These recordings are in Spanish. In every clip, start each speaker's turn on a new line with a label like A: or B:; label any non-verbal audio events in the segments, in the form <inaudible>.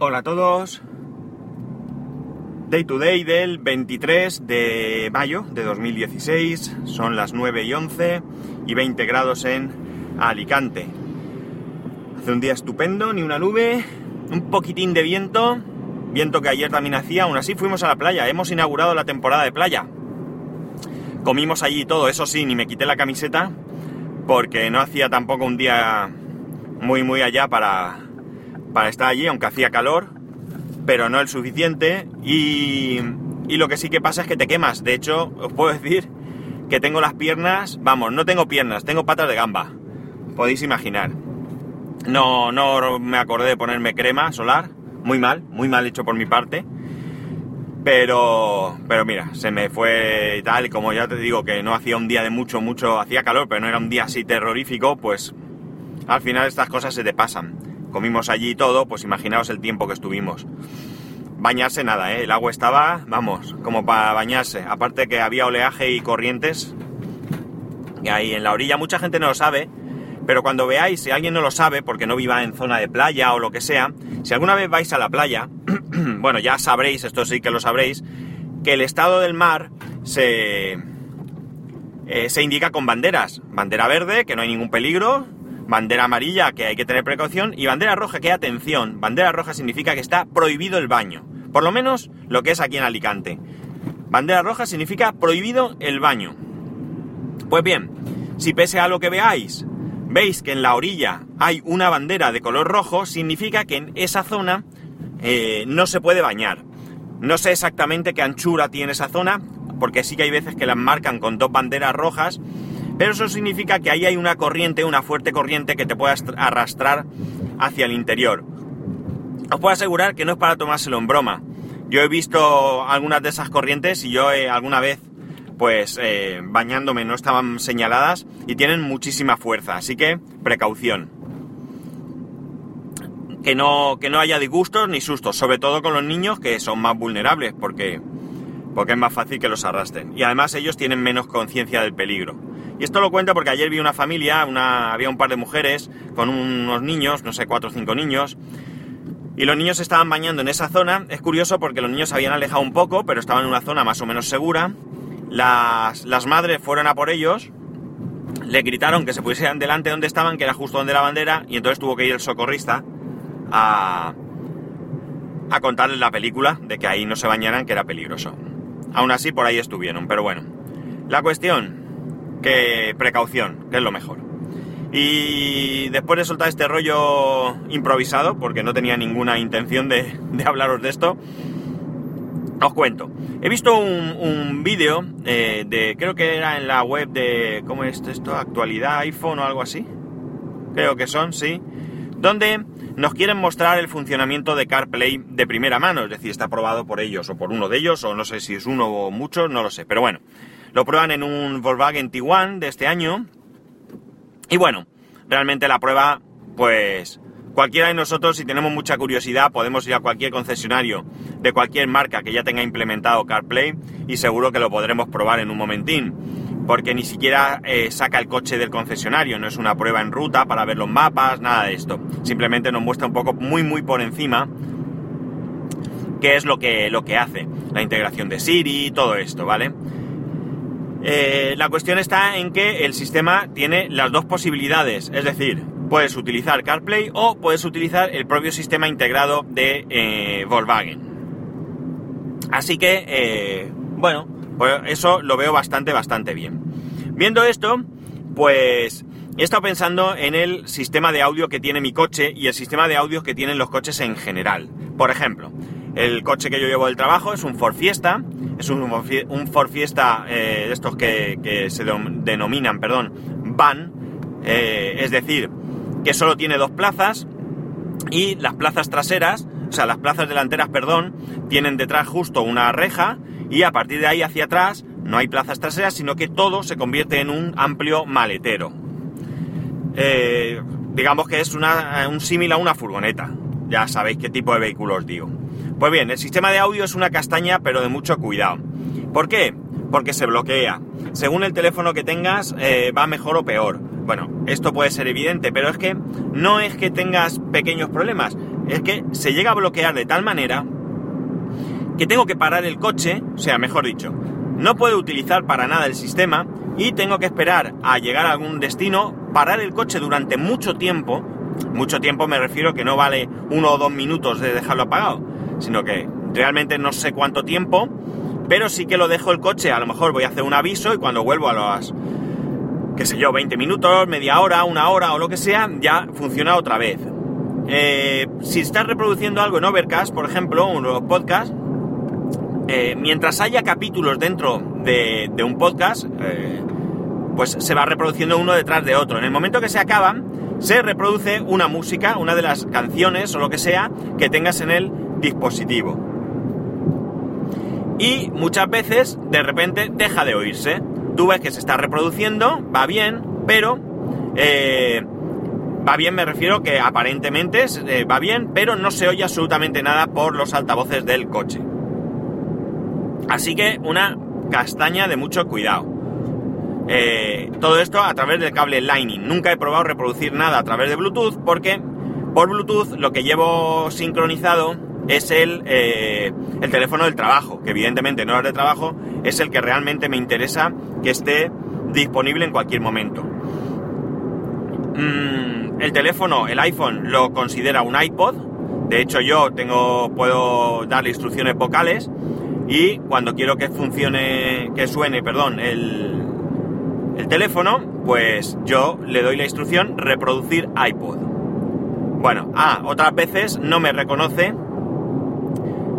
A: Hola a todos. Day to day del 23 de mayo de 2016. Son las 9 y 11 y 20 grados en Alicante. Hace un día estupendo, ni una nube, un poquitín de viento. Viento que ayer también hacía. Aún así fuimos a la playa. Hemos inaugurado la temporada de playa. Comimos allí todo, eso sí, ni me quité la camiseta porque no hacía tampoco un día muy muy allá para, para estar allí, aunque hacía calor, pero no el suficiente. Y, y lo que sí que pasa es que te quemas. De hecho, os puedo decir que tengo las piernas, vamos, no tengo piernas, tengo patas de gamba. Podéis imaginar. No, no me acordé de ponerme crema solar. Muy mal, muy mal hecho por mi parte. Pero, pero mira, se me fue y tal, y como ya te digo que no hacía un día de mucho, mucho, hacía calor, pero no era un día así terrorífico, pues al final estas cosas se te pasan. Comimos allí todo, pues imaginaos el tiempo que estuvimos. Bañarse nada, ¿eh? el agua estaba, vamos, como para bañarse. Aparte que había oleaje y corrientes y ahí en la orilla. Mucha gente no lo sabe, pero cuando veáis, si alguien no lo sabe, porque no viva en zona de playa o lo que sea, si alguna vez vais a la playa, <clears throat> bueno, ya sabréis, esto sí que lo sabréis, que el estado del mar se, eh, se indica con banderas. Bandera verde, que no hay ningún peligro, bandera amarilla, que hay que tener precaución, y bandera roja, que atención, bandera roja significa que está prohibido el baño. Por lo menos lo que es aquí en Alicante. Bandera roja significa prohibido el baño. Pues bien, si pese a lo que veáis, veis que en la orilla hay una bandera de color rojo, significa que en esa zona eh, no se puede bañar. No sé exactamente qué anchura tiene esa zona, porque sí que hay veces que las marcan con dos banderas rojas, pero eso significa que ahí hay una corriente, una fuerte corriente que te puede arrastrar hacia el interior. Os puedo asegurar que no es para tomárselo en broma. Yo he visto algunas de esas corrientes y yo alguna vez, pues eh, bañándome, no estaban señaladas y tienen muchísima fuerza, así que precaución. Que no, que no haya disgustos ni sustos, sobre todo con los niños que son más vulnerables porque, porque es más fácil que los arrastren. Y además ellos tienen menos conciencia del peligro. Y esto lo cuento porque ayer vi una familia, una, había un par de mujeres con unos niños, no sé, cuatro o cinco niños, y los niños estaban bañando en esa zona. Es curioso porque los niños se habían alejado un poco, pero estaban en una zona más o menos segura. Las, las madres fueron a por ellos, le gritaron que se pusieran delante donde estaban, que era justo donde la bandera, y entonces tuvo que ir el socorrista a, a contarles la película de que ahí no se bañaran, que era peligroso. Aún así, por ahí estuvieron, pero bueno. La cuestión, que precaución, que es lo mejor. Y después de soltar este rollo improvisado, porque no tenía ninguna intención de, hablaros de esto, os cuento. He visto un, vídeo eh, de, creo que era en la web de, ¿cómo es esto? Actualidad iPhone o algo así. Creo que son, sí. Donde nos quieren mostrar el funcionamiento de CarPlay de primera mano, es decir, está aprobado por ellos o por uno de ellos, o no sé si es uno o muchos, no lo sé, pero bueno. Lo prueban en un Volkswagen Tiguan de este año. Y bueno, realmente la prueba, pues cualquiera de nosotros, si tenemos mucha curiosidad, podemos ir a cualquier concesionario de cualquier marca que ya tenga implementado CarPlay y seguro que lo podremos probar en un momentín. Porque ni siquiera eh, saca el coche del concesionario, no es una prueba en ruta para ver los mapas, nada de esto. Simplemente nos muestra un poco muy muy por encima qué es lo que, lo que hace. La integración de Siri, todo esto, ¿vale? Eh, la cuestión está en que el sistema tiene las dos posibilidades, es decir, puedes utilizar CarPlay o puedes utilizar el propio sistema integrado de eh, Volkswagen. Así que, eh, bueno, pues eso lo veo bastante, bastante bien. Viendo esto, pues he estado pensando en el sistema de audio que tiene mi coche y el sistema de audio que tienen los coches en general. Por ejemplo, el coche que yo llevo del trabajo es un Ford Fiesta, es un, un Ford Fiesta eh, de estos que, se denominan, perdón, van, eh, es decir, que solo tiene dos plazas y las plazas traseras, o sea, las plazas delanteras, perdón, tienen detrás justo una reja y a partir de ahí hacia atrás no hay plazas traseras, sino que todo se convierte en un amplio maletero. Eh, digamos que es un símil a una furgoneta. Ya sabéis qué tipo de vehículo os digo. Pues bien, el sistema de audio es una castaña, pero de mucho cuidado. ¿Por qué? Porque se bloquea. Según el teléfono que tengas, eh, va mejor o peor. Bueno, esto puede ser evidente, pero es que no es que tengas pequeños problemas, es que se llega a bloquear de tal manera que tengo que parar el coche, o sea, mejor dicho, no puedo utilizar para nada el sistema y tengo que esperar a llegar a algún destino, parar el coche durante mucho tiempo, mucho tiempo me refiero que no vale uno o dos minutos de dejarlo apagado, sino que realmente no sé cuánto tiempo, pero sí que lo dejo el coche, a lo mejor voy a hacer un aviso y cuando vuelvo a las, qué sé yo, 20 minutos, media hora, una hora o lo que sea, ya funciona otra vez. Eh, si estás reproduciendo algo en Overcast, por ejemplo, un podcast, eh, mientras haya capítulos dentro de, un podcast, eh, pues se va reproduciendo uno detrás de otro. En el momento que se acaban, se reproduce una música, una de las canciones o lo que sea que tengas en el dispositivo. Y muchas veces, de repente, deja de oírse. Tú ves que se está reproduciendo, va bien, pero... Eh, va bien, me refiero que aparentemente va bien, pero no se oye absolutamente nada por los altavoces del coche. Así que una castaña de mucho cuidado. Eh, todo esto a través del cable Lightning. Nunca he probado reproducir nada a través de Bluetooth porque por Bluetooth lo que llevo sincronizado es el, eh, el teléfono del trabajo, que evidentemente no es de trabajo, es el que realmente me interesa que esté disponible en cualquier momento. Mm, el teléfono, el iPhone, lo considera un iPod. De hecho, yo tengo, puedo darle instrucciones vocales y cuando quiero que funcione, que suene, perdón, el, el teléfono, pues yo le doy la instrucción reproducir iPod. Bueno, ah, otras veces no me reconoce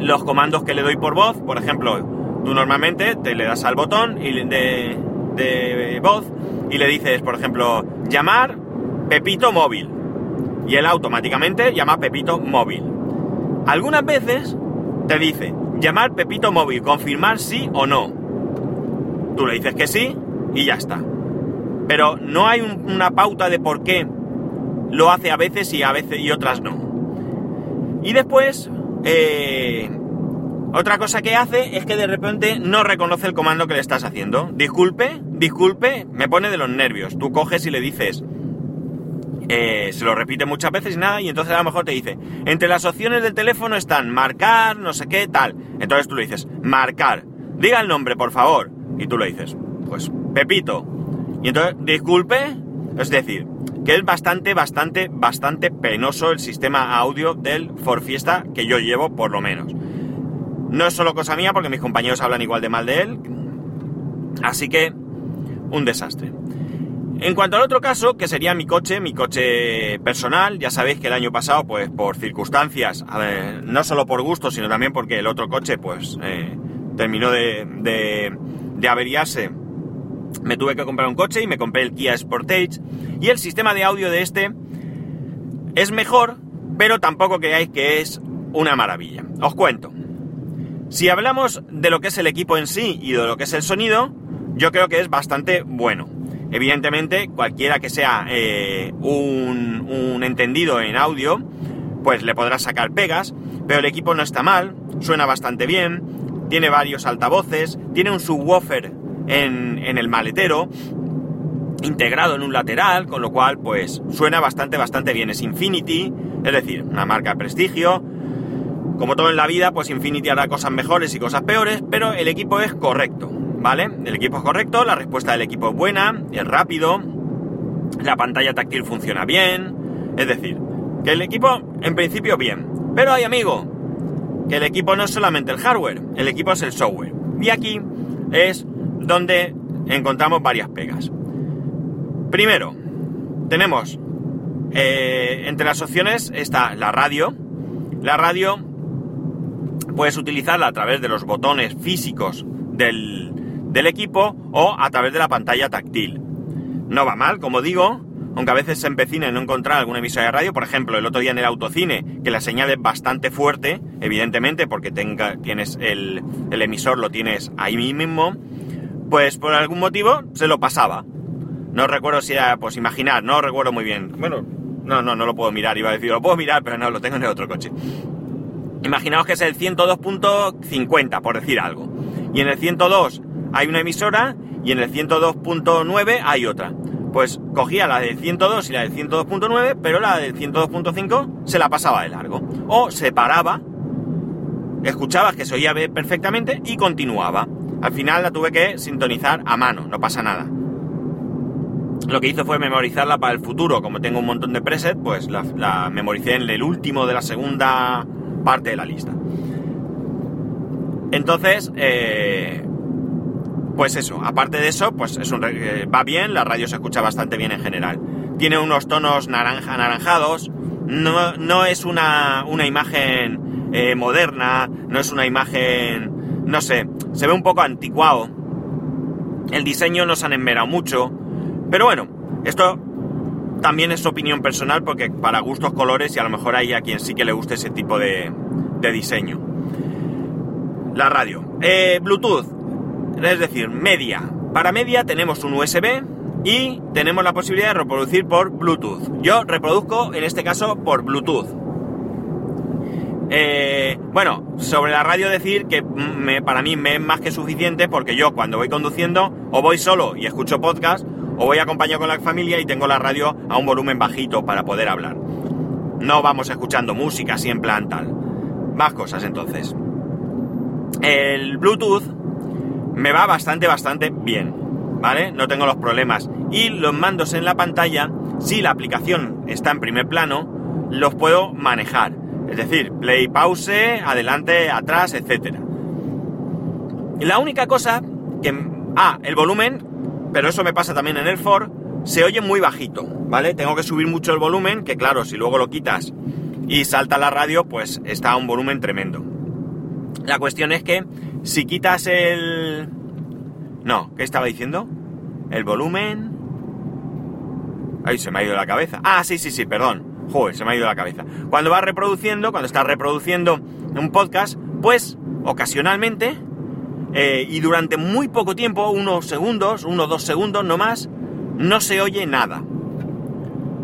A: los comandos que le doy por voz. Por ejemplo, tú normalmente te le das al botón de, de voz y le dices, por ejemplo, llamar Pepito móvil. Y él automáticamente llama Pepito móvil. Algunas veces te dice, Llamar Pepito Móvil, confirmar sí o no. Tú le dices que sí y ya está. Pero no hay una pauta de por qué lo hace a veces y a veces y otras no. Y después, eh, otra cosa que hace es que de repente no reconoce el comando que le estás haciendo. Disculpe, disculpe, me pone de los nervios. Tú coges y le dices, eh, se lo repite muchas veces y nada, y entonces a lo mejor te dice, entre las opciones del teléfono están marcar, no sé qué, tal. Entonces tú le dices, marcar, diga el nombre, por favor. Y tú le dices, pues Pepito. Y entonces, disculpe, es decir, que es bastante, bastante, bastante penoso el sistema audio del For Fiesta que yo llevo, por lo menos. No es solo cosa mía, porque mis compañeros hablan igual de mal de él. Así que, un desastre. En cuanto al otro caso, que sería mi coche, mi coche personal, ya sabéis que el año pasado, pues por circunstancias, no solo por gusto, sino también porque el otro coche, pues, eh, terminó de, de, averiarse, me tuve que comprar un coche y me compré el Kia Sportage. Y el sistema de audio de este es mejor, pero tampoco creáis que es una maravilla. Os cuento. Si hablamos de lo que es el equipo en sí y de lo que es el sonido, yo creo que es bastante bueno. Evidentemente, cualquiera que sea eh, un, entendido en audio, pues le podrá sacar pegas, pero el equipo no está mal, suena bastante bien, tiene varios altavoces, tiene un subwoofer en, el maletero, integrado en un lateral, con lo cual pues suena bastante, bastante bien. Es Infinity, es decir, una marca de prestigio. Como todo en la vida, pues Infinity hará cosas mejores y cosas peores, pero el equipo es correcto. ¿vale? El equipo es correcto, la respuesta del equipo es buena, es rápido, la pantalla táctil funciona bien, es decir, que el equipo en principio bien. Pero hay amigo, que el equipo no es solamente el hardware, el equipo es el software. Y aquí es donde encontramos varias pegas. Primero, tenemos eh, entre las opciones está la radio. La radio puedes utilizarla a través de los botones físicos del, del equipo o a través de la pantalla táctil. No va mal, como digo, aunque a veces se empecina en no encontrar alguna emisora de radio, por ejemplo, el otro día en el autocine, que la señal es bastante fuerte, evidentemente, porque tenga, tienes el, emisor, lo tienes ahí mismo, pues por algún motivo se lo pasaba. No recuerdo si era, pues imaginar, no recuerdo muy bien. Bueno, no, no, no lo puedo mirar, iba a decir, lo puedo mirar, pero no, lo tengo en el otro coche. Imaginaos que es el 102.50, por decir algo. Y en el 102 hay una emisora y en el 102.9 hay otra. pues cogía la del 102 y la del 102.9, pero la del 102.5 se la pasaba de largo. O se paraba, escuchabas que se oía perfectamente y continuaba. Al final la tuve que sintonizar a mano, no pasa nada. Lo que hice fue memorizarla para el futuro. Como tengo un montón de presets, pues la, memoricé en el último de la segunda parte de la lista. Entonces, eh, pues eso, aparte de eso, pues es un, eh, va bien, la radio se escucha bastante bien en general. Tiene unos tonos naranja, anaranjados, no, no es una, una imagen eh, moderna, no es una imagen, no sé, se ve un poco anticuado. El diseño no se han enmerado mucho, pero bueno, esto también es opinión personal porque para gustos colores y a lo mejor hay a quien sí que le guste ese tipo de, de diseño. La radio. Eh, Bluetooth es decir, media. Para media tenemos un USB y tenemos la posibilidad de reproducir por Bluetooth. Yo reproduzco en este caso por Bluetooth. Eh, bueno, sobre la radio decir que para mí me es más que suficiente porque yo cuando voy conduciendo o voy solo y escucho podcast o voy acompañado con la familia y tengo la radio a un volumen bajito para poder hablar. No vamos escuchando música así en plan tal. Más cosas entonces. El Bluetooth me va bastante, bastante bien, ¿vale? No tengo los problemas. Y los mandos en la pantalla, si la aplicación está en primer plano, los puedo manejar. Es decir, play, pause, adelante, atrás, etc. La única cosa que... Ah, el volumen, pero eso me pasa también en el Ford, se oye muy bajito, ¿vale? Tengo que subir mucho el volumen, que claro, si luego lo quitas y salta la radio, pues está un volumen tremendo. La cuestión es que si quitas el... No, ¿qué estaba diciendo? El volumen... Ay, se me ha ido la cabeza. Ah, sí, sí, sí, perdón. Joder, se me ha ido la cabeza. Cuando vas reproduciendo, cuando estás reproduciendo un podcast, pues ocasionalmente eh, y durante muy poco tiempo, unos segundos, unos dos segundos no más, no se oye nada.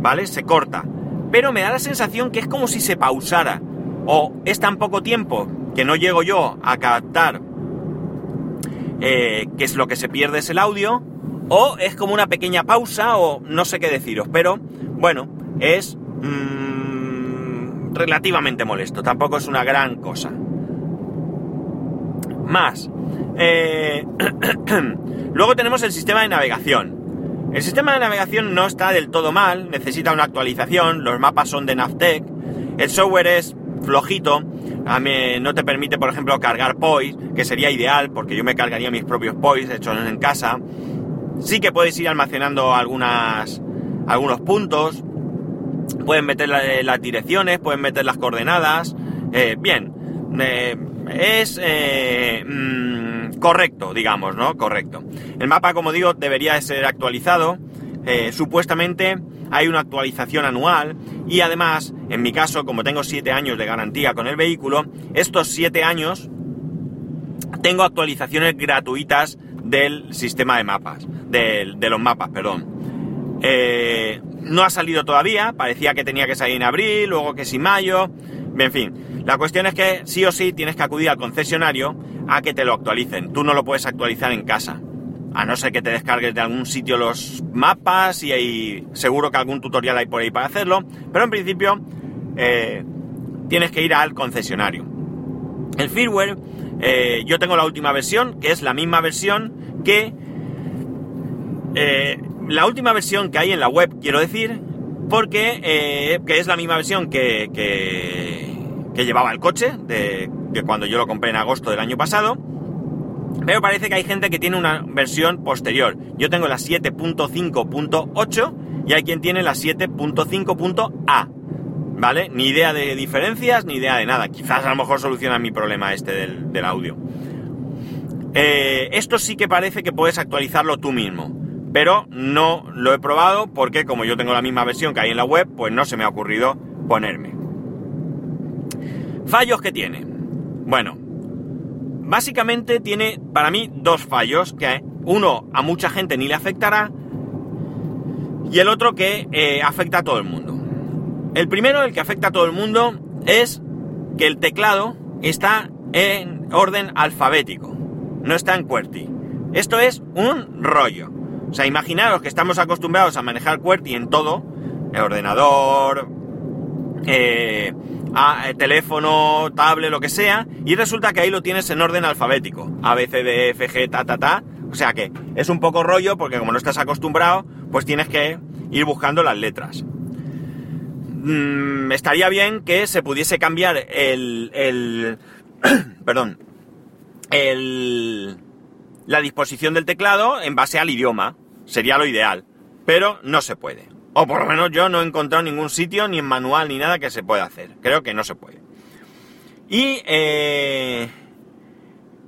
A: ¿Vale? Se corta. Pero me da la sensación que es como si se pausara. O es tan poco tiempo que no llego yo a captar eh, que es lo que se pierde es el audio, o es como una pequeña pausa, o no sé qué deciros, pero bueno, es mm, relativamente molesto, tampoco es una gran cosa. Más. Eh, <clears throat> luego tenemos el sistema de navegación. El sistema de navegación no está del todo mal, necesita una actualización, los mapas son de Navtec, el software es flojito, no te permite, por ejemplo, cargar POIs, que sería ideal porque yo me cargaría mis propios POIs hechos en casa. Sí que puedes ir almacenando algunas, algunos puntos, pueden meter las direcciones, pueden meter las coordenadas. Eh, bien, eh, es eh, mm, correcto, digamos, ¿no? Correcto. El mapa, como digo, debería ser actualizado. supuestamente hay una actualización anual y además, en mi caso, como tengo 7 años de garantía con el vehículo, estos 7 años tengo actualizaciones gratuitas del sistema de mapas, de, los mapas, perdón. Eh, no ha salido todavía, parecía que tenía que salir en abril, luego que sí mayo, en fin. La cuestión es que sí o sí tienes que acudir al concesionario a que te lo actualicen. Tú no lo puedes actualizar en casa a no ser que te descargues de algún sitio los mapas y hay seguro que algún tutorial hay por ahí para hacerlo, pero en principio eh, tienes que ir al concesionario. El firmware, eh, yo tengo la última versión, que es la misma versión que eh, la última versión que hay en la web, quiero decir, porque que es la misma versión que, que, llevaba el coche, de, de cuando yo lo compré en agosto del año pasado pero parece que hay gente que tiene una versión posterior. Yo tengo la 7.5.8 y hay quien tiene la 7.5.a. ¿Vale? Ni idea de diferencias, ni idea de nada. Quizás a lo mejor soluciona mi problema este del, audio. Eh, esto sí que parece que puedes actualizarlo tú mismo. Pero no lo he probado porque como yo tengo la misma versión que hay en la web, pues no se me ha ocurrido ponerme. Fallos que tiene. Bueno, Básicamente tiene para mí dos fallos, que uno a mucha gente ni le afectará y el otro que eh, afecta a todo el mundo. El primero, el que afecta a todo el mundo, es que el teclado está en orden alfabético, no está en QWERTY. Esto es un rollo. O sea, imaginaros que estamos acostumbrados a manejar QWERTY en todo, el ordenador, eh, a, teléfono, tablet, lo que sea, y resulta que ahí lo tienes en orden alfabético. A, B, C, D, F, G, ta, ta, ta. O sea que es un poco rollo porque como no estás acostumbrado, pues tienes que ir buscando las letras. Mm, estaría bien que se pudiese cambiar el... el <clears throat> perdón. El, la disposición del teclado en base al idioma. Sería lo ideal. Pero no se puede. O por lo menos yo no he encontrado ningún sitio, ni en manual, ni nada que se pueda hacer. Creo que no se puede. Y... Eh,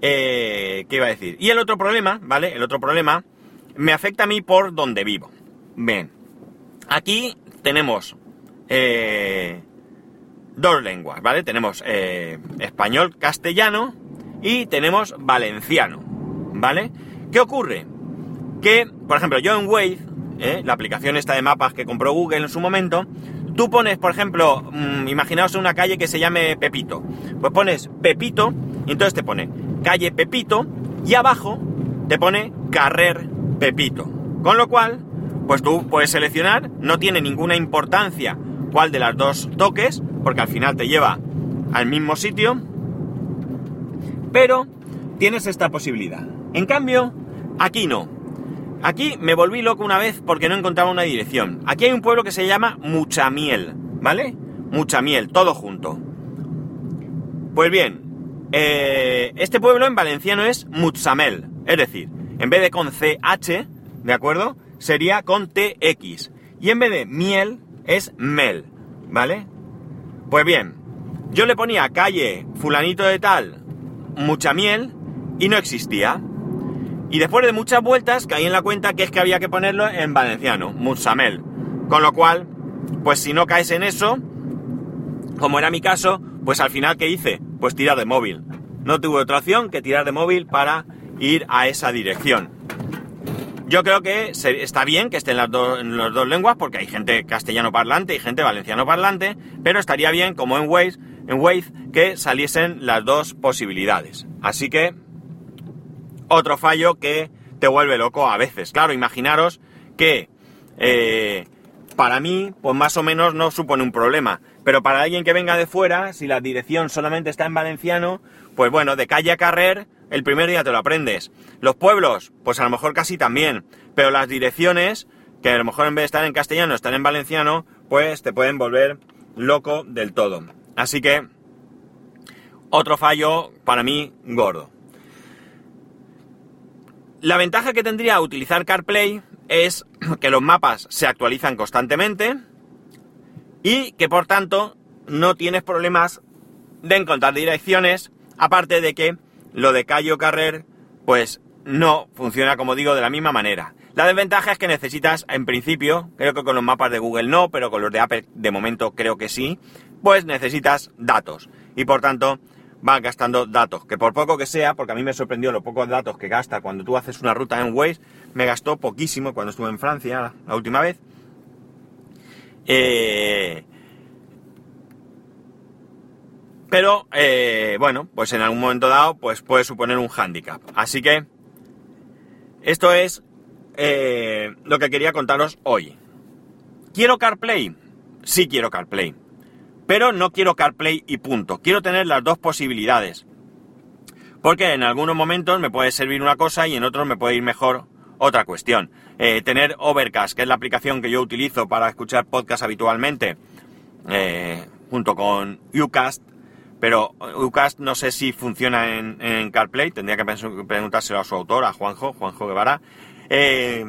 A: eh, ¿Qué iba a decir? Y el otro problema, ¿vale? El otro problema me afecta a mí por donde vivo. Bien. Aquí tenemos eh, dos lenguas, ¿vale? Tenemos eh, español, castellano y tenemos valenciano, ¿vale? ¿Qué ocurre? Que, por ejemplo, yo en Wave, ¿eh? la aplicación esta de mapas que compró Google en su momento, tú pones, por ejemplo, mmm, imaginaos una calle que se llame Pepito. Pues pones Pepito y entonces te pone calle Pepito y abajo te pone carrer Pepito. Con lo cual, pues tú puedes seleccionar, no tiene ninguna importancia cuál de las dos toques, porque al final te lleva al mismo sitio, pero tienes esta posibilidad. En cambio, aquí no. Aquí me volví loco una vez porque no encontraba una dirección. Aquí hay un pueblo que se llama Muchamiel, ¿vale? Muchamiel, todo junto. Pues bien, eh, este pueblo en valenciano es Mutzamel, es decir, en vez de con CH, ¿de acuerdo? Sería con TX. Y en vez de miel, es Mel, ¿vale? Pues bien, yo le ponía calle fulanito de tal, mucha miel, y no existía. Y después de muchas vueltas caí en la cuenta que es que había que ponerlo en valenciano, Musamel. Con lo cual, pues si no caes en eso, como era mi caso, pues al final ¿qué hice? Pues tirar de móvil. No tuve otra opción que tirar de móvil para ir a esa dirección. Yo creo que está bien que estén las, en las dos lenguas porque hay gente castellano parlante y gente valenciano parlante, pero estaría bien, como en Waze, en Waze, que saliesen las dos posibilidades. Así que, otro fallo que te vuelve loco a veces. Claro, imaginaros que eh, para mí, pues más o menos no supone un problema. Pero para alguien que venga de fuera, si la dirección solamente está en valenciano, pues bueno, de calle a carrer, el primer día te lo aprendes. Los pueblos, pues a lo mejor casi también, pero las direcciones, que a lo mejor en vez de estar en castellano están en valenciano, pues te pueden volver loco del todo. Así que, otro fallo para mí gordo. La ventaja que tendría utilizar CarPlay es que los mapas se actualizan constantemente y que por tanto no tienes problemas de encontrar direcciones, aparte de que lo de Cayo Carrer, pues no funciona, como digo, de la misma manera. La desventaja es que necesitas, en principio, creo que con los mapas de Google no, pero con los de Apple de momento creo que sí, pues necesitas datos. Y por tanto, vas gastando datos, que por poco que sea, porque a mí me sorprendió los pocos datos que gasta cuando tú haces una ruta en Waze, me gastó poquísimo cuando estuve en Francia la última vez. Eh, pero, eh, bueno, pues en algún momento dado, pues puede suponer un hándicap. Así que, esto es eh, lo que quería contaros hoy. ¿Quiero CarPlay? Sí quiero CarPlay. Pero no quiero CarPlay y punto. Quiero tener las dos posibilidades. Porque en algunos momentos me puede servir una cosa y en otros me puede ir mejor otra cuestión. Eh, tener Overcast, que es la aplicación que yo utilizo para escuchar podcast habitualmente, eh, junto con Ucast, pero Ucast no sé si funciona en, CarPlay, tendría que preguntárselo a su autor, a Juanjo, Juanjo Guevara. Eh,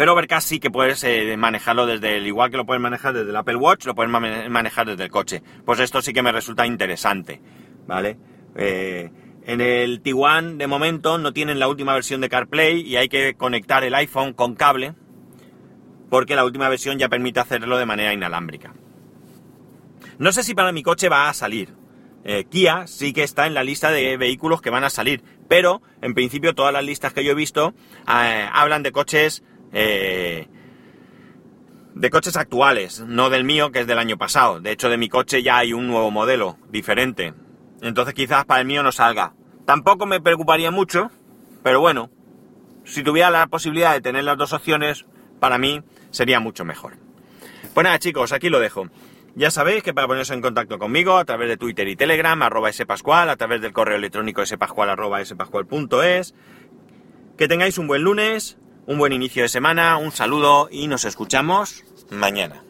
A: pero Overcast sí que puedes eh, manejarlo desde el, igual que lo puedes manejar desde el Apple Watch, lo puedes manejar desde el coche. Pues esto sí que me resulta interesante, ¿vale? Eh, en el Tiguan de momento no tienen la última versión de CarPlay y hay que conectar el iPhone con cable porque la última versión ya permite hacerlo de manera inalámbrica. No sé si para mi coche va a salir. Eh, Kia sí que está en la lista de vehículos que van a salir, pero en principio todas las listas que yo he visto hablan de coches eh, de coches actuales, no del mío que es del año pasado. De hecho de mi coche ya hay un nuevo modelo diferente, entonces quizás para el mío no salga. Tampoco me preocuparía mucho, pero bueno, si tuviera la posibilidad de tener las dos opciones, para mí sería mucho mejor. Pues nada, chicos, aquí lo dejo. Ya sabéis que para poneros en contacto conmigo a través de Twitter y Telegram, arroba spascual, a través del correo electrónico spascual, arroba spascual.es. Que tengáis un buen lunes, un buen inicio de semana, un saludo y nos escuchamos mañana.